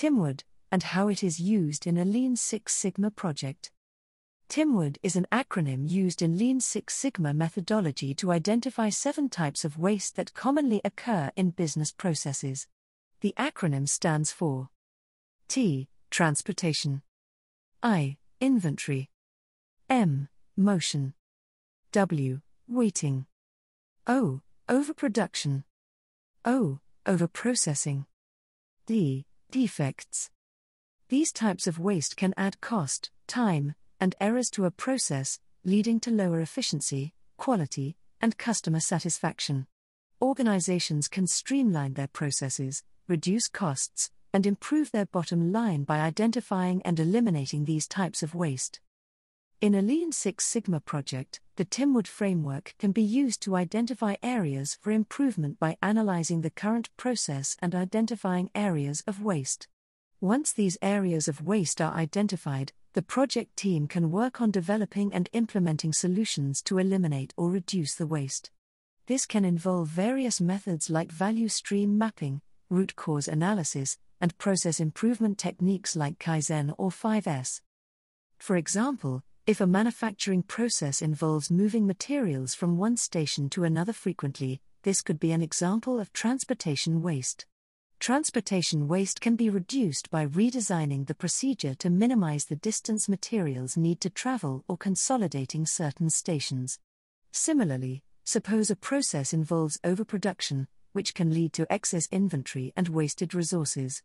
TIMWOOD, and how it is used in a Lean Six Sigma project. TIMWOOD is an acronym used in Lean Six Sigma methodology to identify seven types of waste that commonly occur in business processes. The acronym stands for T. Transportation, I. Inventory, M. Motion, W. Waiting, O. Overproduction, O. Overprocessing, D. Defects. These types of waste can add cost, time, and errors to a process, leading to lower efficiency, quality, and customer satisfaction. Organizations can streamline their processes, reduce costs, and improve their bottom line by identifying and eliminating these types of waste. In a Lean Six Sigma project, the TIMWOOD framework can be used to identify areas for improvement by analyzing the current process and identifying areas of waste. Once these areas of waste are identified, the project team can work on developing and implementing solutions to eliminate or reduce the waste. This can involve various methods like value stream mapping, root cause analysis, and process improvement techniques like Kaizen or 5S. For example, if a manufacturing process involves moving materials from one station to another frequently, this could be an example of transportation waste. Transportation waste can be reduced by redesigning the procedure to minimize the distance materials need to travel or consolidating certain stations. Similarly, suppose a process involves overproduction, which can lead to excess inventory and wasted resources.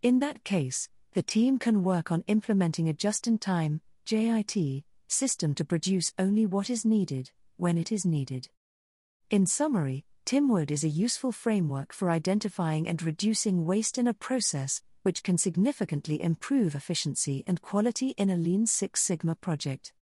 In that case, the team can work on implementing a just in time JIT system to produce only what is needed, when it is needed. In summary, TIMWOOD is a useful framework for identifying and reducing waste in a process, which can significantly improve efficiency and quality in a Lean Six Sigma project.